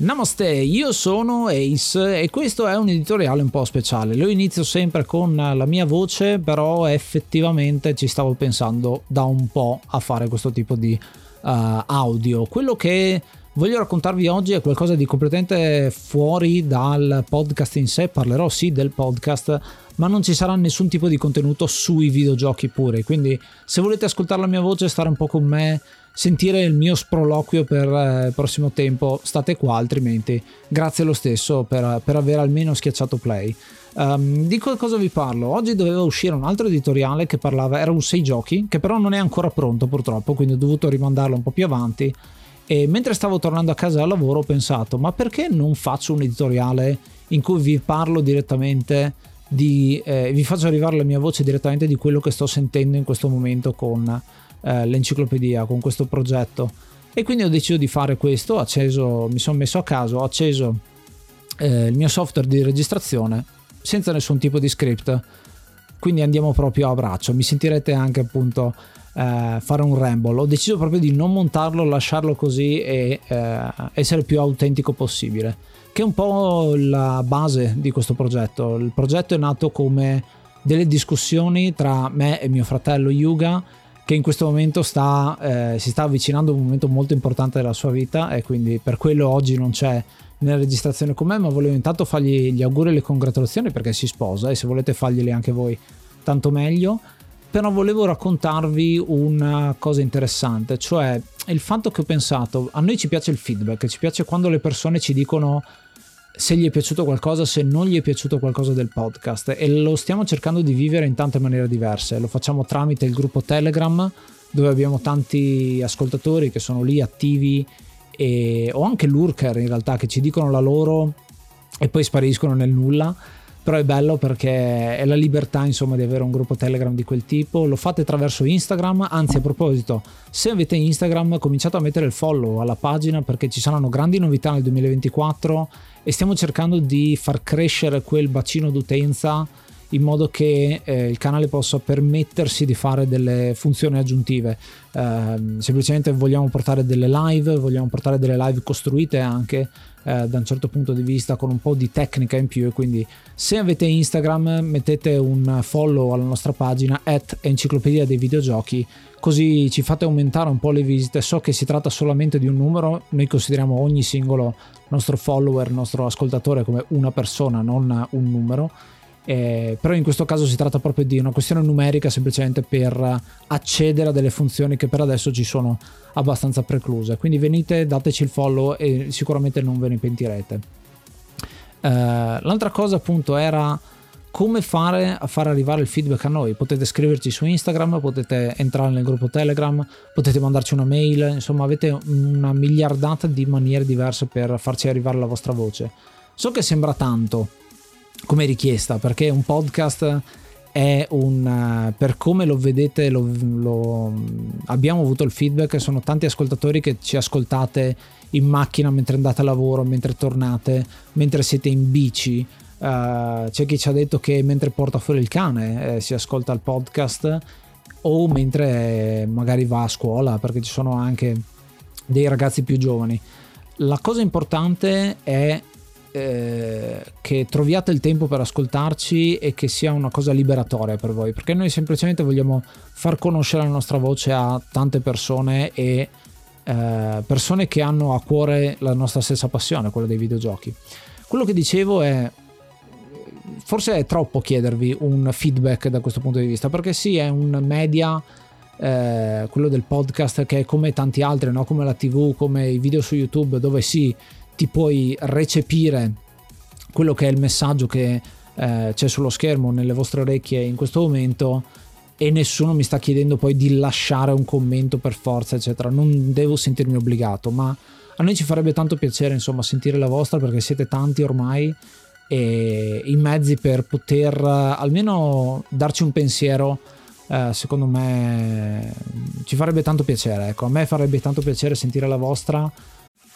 Namaste, io sono Ace e questo è un editoriale un po' speciale. Lo inizio sempre con la mia voce, però effettivamente ci stavo pensando da un po' a fare questo tipo di uh, audio. Quello che voglio raccontarvi oggi è qualcosa di completamente fuori dal podcast in sé. Parlerò sì del podcast, ma non ci sarà nessun tipo di contenuto sui videogiochi pure. Quindi, se volete ascoltare la mia voce, stare un po' con me, sentire il mio sproloquio per eh, il prossimo tempo, state qua, altrimenti grazie lo stesso per, per aver almeno schiacciato play. Um, di cosa vi parlo? Oggi doveva uscire un altro editoriale che parlava, era un 6 giochi, che però non è ancora pronto purtroppo, quindi ho dovuto rimandarlo un po' più avanti. E mentre stavo tornando a casa al lavoro ho pensato, ma perché non faccio un editoriale in cui vi parlo direttamente di, eh, vi faccio arrivare la mia voce direttamente di quello che sto sentendo in questo momento con eh, l'enciclopedia, con questo progetto. E quindi ho deciso di fare questo, acceso, mi sono messo a caso, ho acceso eh, il mio software di registrazione senza nessun tipo di script. Quindi andiamo proprio a braccio. Mi sentirete anche appunto eh, fare un ramble. Ho deciso proprio di non montarlo, lasciarlo così e eh, essere più autentico possibile che è un po' la base di questo progetto. Il progetto è nato come delle discussioni tra me e mio fratello Yuga che in questo momento sta, eh, si sta avvicinando a un momento molto importante della sua vita e quindi per quello oggi non c'è nella registrazione con me, ma volevo intanto fargli gli auguri e le congratulazioni perché si sposa e se volete farglieli anche voi tanto meglio. Però volevo raccontarvi una cosa interessante, cioè il fatto che ho pensato, a noi ci piace il feedback, ci piace quando le persone ci dicono se gli è piaciuto qualcosa, se non gli è piaciuto qualcosa del podcast e lo stiamo cercando di vivere in tante maniere diverse. Lo facciamo tramite il gruppo Telegram dove abbiamo tanti ascoltatori che sono lì attivi e, o anche lurker in realtà che ci dicono la loro e poi spariscono nel nulla. Però è bello perché è la libertà insomma di avere un gruppo Telegram di quel tipo. Lo fate attraverso Instagram. Anzi a proposito se avete Instagram cominciate a mettere il follow alla pagina perché ci saranno grandi novità nel 2024 e stiamo cercando di far crescere quel bacino d'utenza in modo che eh, il canale possa permettersi di fare delle funzioni aggiuntive. Eh, semplicemente vogliamo portare delle live, vogliamo portare delle live costruite anche eh, da un certo punto di vista con un po' di tecnica in più. Quindi se avete Instagram mettete un follow alla nostra pagina at enciclopedia dei videogiochi così ci fate aumentare un po' le visite. So che si tratta solamente di un numero noi consideriamo ogni singolo nostro follower nostro ascoltatore come una persona non un numero Eh, però in questo caso si tratta proprio di una questione numerica semplicemente per accedere a delle funzioni che per adesso ci sono abbastanza precluse. Quindi venite, dateci il follow e sicuramente non ve ne pentirete. Eh, l'altra cosa appunto era come fare a far arrivare il feedback a noi. Potete scriverci su Instagram, potete entrare nel gruppo Telegram, potete mandarci una mail, insomma avete una miliardata di maniere diverse per farci arrivare la vostra voce. So che sembra tanto come richiesta perché un podcast è un per come lo vedete lo, lo, abbiamo avuto il feedback sono tanti ascoltatori che ci ascoltate in macchina mentre andate a lavoro mentre tornate mentre siete in bici. Uh, c'è chi ci ha detto che mentre porta fuori il cane eh, si ascolta il podcast o mentre magari va a scuola perché ci sono anche dei ragazzi più giovani. La cosa importante è eh, che troviate il tempo per ascoltarci e che sia una cosa liberatoria per voi, perché noi semplicemente vogliamo far conoscere la nostra voce a tante persone e eh, persone che hanno a cuore la nostra stessa passione, quella dei videogiochi. Quello che dicevo è forse è troppo chiedervi un feedback da questo punto di vista, perché sì, è un media eh, quello del podcast che è come tanti altri, no? come la TV, come i video su YouTube, dove sì, ti puoi recepire quello che è il messaggio che eh, c'è sullo schermo nelle vostre orecchie in questo momento e nessuno mi sta chiedendo poi di lasciare un commento per forza eccetera. Non devo sentirmi obbligato ma a noi ci farebbe tanto piacere insomma sentire la vostra perché siete tanti ormai e i mezzi per poter almeno darci un pensiero eh, secondo me ci farebbe tanto piacere ecco. A me farebbe tanto piacere sentire la vostra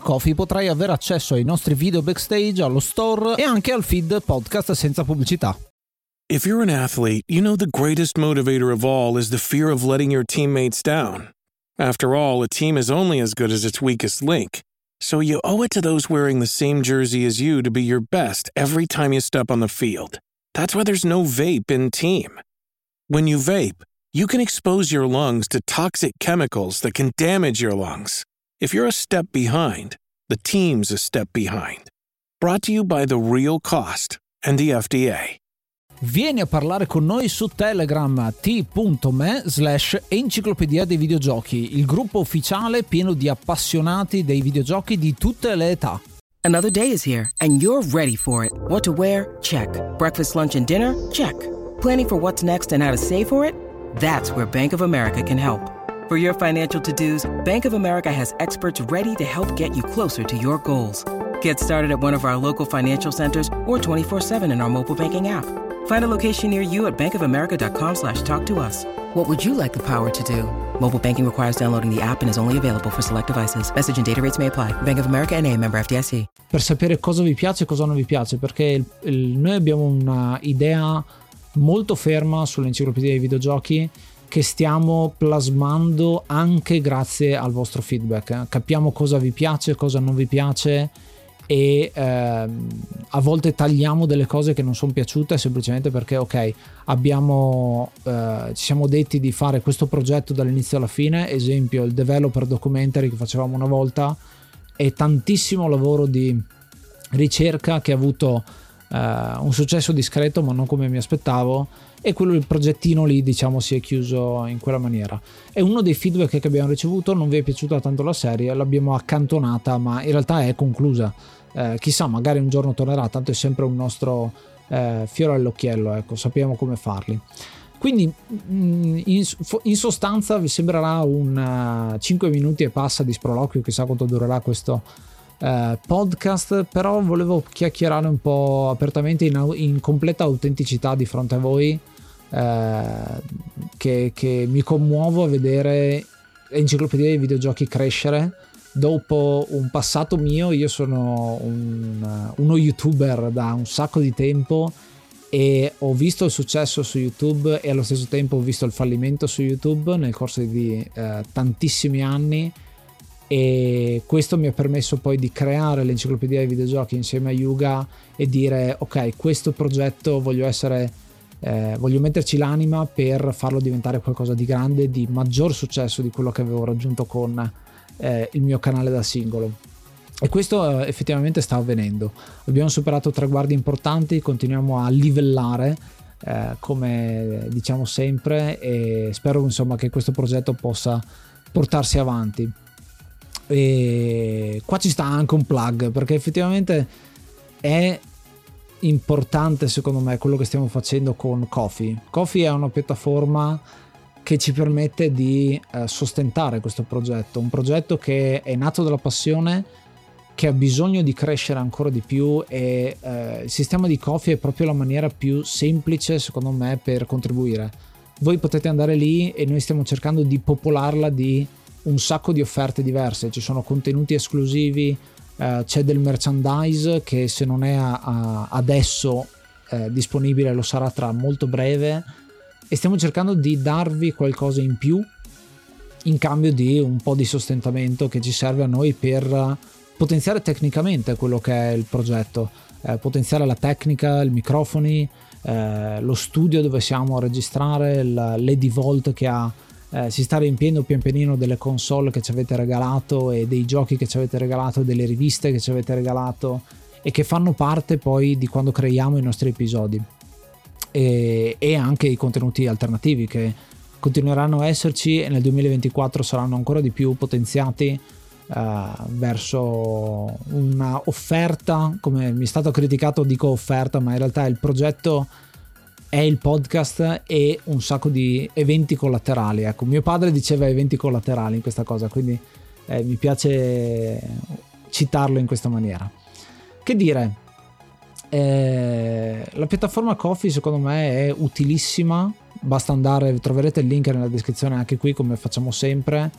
Coffee potrai avere accesso ai nostri video backstage, allo store e anche al feed podcast senza pubblicità. If you're an athlete, you know the greatest motivator of all is the fear of letting your teammates down. After all, a team is only as good as its weakest link. So you owe it to those wearing the same jersey as you to be your best every time you step on the field. That's why there's no vape in team. When you vape, you can expose your lungs to toxic chemicals that can damage your lungs. If you're a step behind, the team's a step behind. Brought to you by The Real Cost and the FDA. Vieni a parlare con noi su Telegram t.me slash enciclopedia dei videogiochi, il gruppo ufficiale pieno di appassionati dei videogiochi di tutte le età. Another day is here and you're ready for it. What to wear? Check. Breakfast, lunch and dinner? Check. Planning for what's next and how to save for it? That's where Bank of America can help. For your financial to-dos, Bank of America has experts ready to help get you closer to your goals. Get started at one of our local financial centers or 24-7 in our mobile banking app. Find a location near you at bankofamerica.com slash talk to us. What would you like the power to do? Mobile banking requires downloading the app and is only available for select devices. Message and data rates may apply. Bank of America and a member FDIC. Per sapere cosa vi piace e cosa non vi piace, perché il, il, noi abbiamo una idea molto ferma sull'enciclopedia dei videogiochi che stiamo plasmando anche grazie al vostro feedback. Capiamo cosa vi piace, cosa non vi piace e ehm, a volte tagliamo delle cose che non sono piaciute semplicemente perché ok abbiamo eh, ci siamo detti di fare questo progetto dall'inizio alla fine esempio il developer documentary che facevamo una volta è tantissimo lavoro di ricerca che ha avuto eh, un successo discreto ma non come mi aspettavo. E quello il progettino lì diciamo si è chiuso in quella maniera. E uno dei feedback che abbiamo ricevuto. Non vi è piaciuta tanto la serie l'abbiamo accantonata ma in realtà è conclusa. Eh, chissà magari un giorno tornerà tanto è sempre un nostro eh, fiore all'occhiello ecco sappiamo come farli. Quindi mm, in, sostanza vi sembrerà un uh, eh, 5 minuti e passa di sproloquio chissà quanto durerà questo Uh, podcast, però volevo chiacchierare un po' apertamente in, in completa autenticità di fronte a voi eh, che, che, mi commuovo a vedere l'enciclopedia dei videogiochi crescere. Dopo un passato mio io sono un, uno youtuber da un sacco di tempo e ho visto il successo su YouTube e allo stesso tempo ho visto il fallimento su YouTube nel corso di eh, tantissimi anni e questo mi ha permesso poi di creare l'enciclopedia dei videogiochi insieme a Yuga e dire ok questo progetto voglio essere eh, voglio metterci l'anima per farlo diventare qualcosa di grande di maggior successo di quello che avevo raggiunto con eh, il mio canale da singolo. E questo eh, effettivamente sta avvenendo. Abbiamo superato traguardi importanti continuiamo a livellare eh, come diciamo sempre e spero insomma che questo progetto possa portarsi avanti e qua ci sta anche un plug perché effettivamente è importante secondo me quello che stiamo facendo con Kofi. Kofi è una piattaforma che ci permette di eh, sostentare questo progetto, un progetto che è nato dalla passione, che ha bisogno di crescere ancora di più e eh, il sistema di Kofi è proprio la maniera più semplice secondo me per contribuire. Voi potete andare lì e noi stiamo cercando di popolarla di un sacco di offerte diverse, ci sono contenuti esclusivi, eh, c'è del merchandise che se non è a, a adesso eh, disponibile lo sarà tra molto breve. E stiamo cercando di darvi qualcosa in più in cambio di un po' di sostentamento che ci serve a noi per potenziare tecnicamente quello che è il progetto, eh, potenziare la tecnica, i microfoni, eh, lo studio dove siamo a registrare, l'Edi Vault che ha eh, si sta riempiendo pian pianino delle console che ci avete regalato e dei giochi che ci avete regalato, delle riviste che ci avete regalato e che fanno parte poi di quando creiamo i nostri episodi. E, e anche i contenuti alternativi che continueranno a esserci e nel 2024 saranno ancora di più potenziati Uh, verso una offerta come mi è stato criticato dico offerta ma in realtà il progetto è il podcast e un sacco di eventi collaterali. Ecco, mio padre diceva eventi collaterali in questa cosa, quindi eh, mi piace citarlo in questa maniera. Che dire, eh, la piattaforma Coffee secondo me è utilissima, basta andare, troverete il link nella descrizione anche qui come facciamo sempre,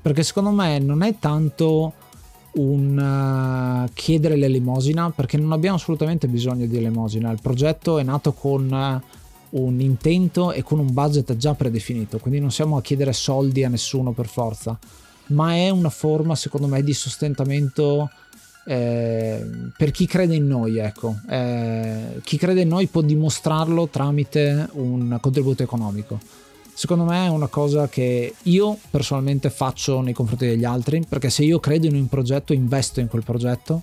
perché secondo me non è tanto un uh, chiedere l'elemosina perché non abbiamo assolutamente bisogno di elemosina. Il progetto è nato con uh, un intento e con un budget già predefinito, quindi non siamo a chiedere soldi a nessuno per forza, ma è una forma secondo me di sostentamento eh, per chi crede in noi, ecco. Eh, chi crede in noi può dimostrarlo tramite un contributo economico secondo me è una cosa che io personalmente faccio nei confronti degli altri, perché se io credo in un progetto investo in quel progetto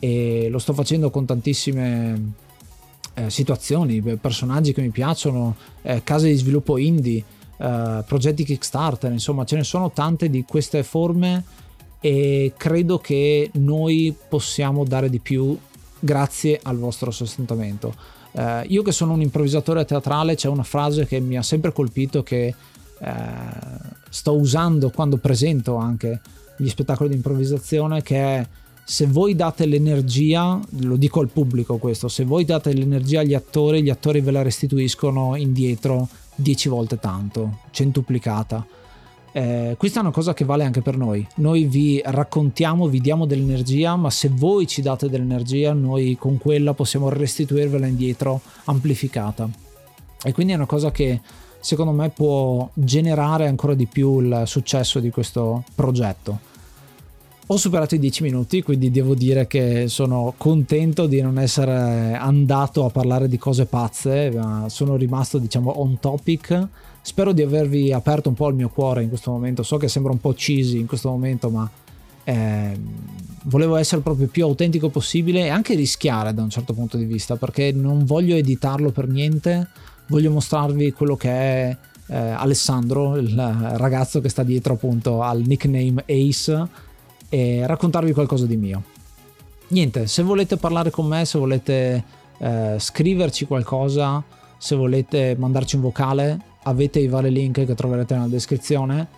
e lo sto facendo con tantissime eh, situazioni, personaggi che mi piacciono, eh, case di sviluppo indie, eh, progetti Kickstarter, insomma ce ne sono tante di queste forme e credo che noi possiamo dare di più grazie al vostro sostentamento eh, io che sono un improvvisatore teatrale c'è una frase che mi ha sempre colpito che eh, sto usando quando presento anche gli spettacoli di improvvisazione che è se voi date l'energia, lo dico al pubblico questo, se voi date l'energia agli attori, gli attori ve la restituiscono indietro 10 volte tanto, centuplicata. Eh, questa è una cosa che vale anche per noi. Noi vi raccontiamo, vi diamo dell'energia, ma se voi ci date dell'energia, noi con quella possiamo restituirvela indietro amplificata. E quindi è una cosa che secondo me può generare ancora di più il successo di questo progetto. Ho superato i 10 minuti, quindi devo dire che sono contento di non essere andato a parlare di cose pazze, ma sono rimasto diciamo on topic Spero di avervi aperto un po' il mio cuore in questo momento. So che sembra un po' cheesy in questo momento, ma eh, volevo essere proprio più autentico possibile e anche rischiare da un certo punto di vista, perché non voglio editarlo per niente. Voglio mostrarvi quello che è eh, Alessandro, il ragazzo che sta dietro appunto al nickname Ace, e raccontarvi qualcosa di mio. Niente, se volete parlare con me, se volete eh, scriverci qualcosa, se volete mandarci un vocale, avete i vari link che troverete nella descrizione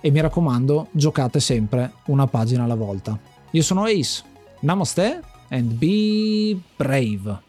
e mi raccomando giocate sempre una pagina alla volta. Io sono Ace, namaste and be brave.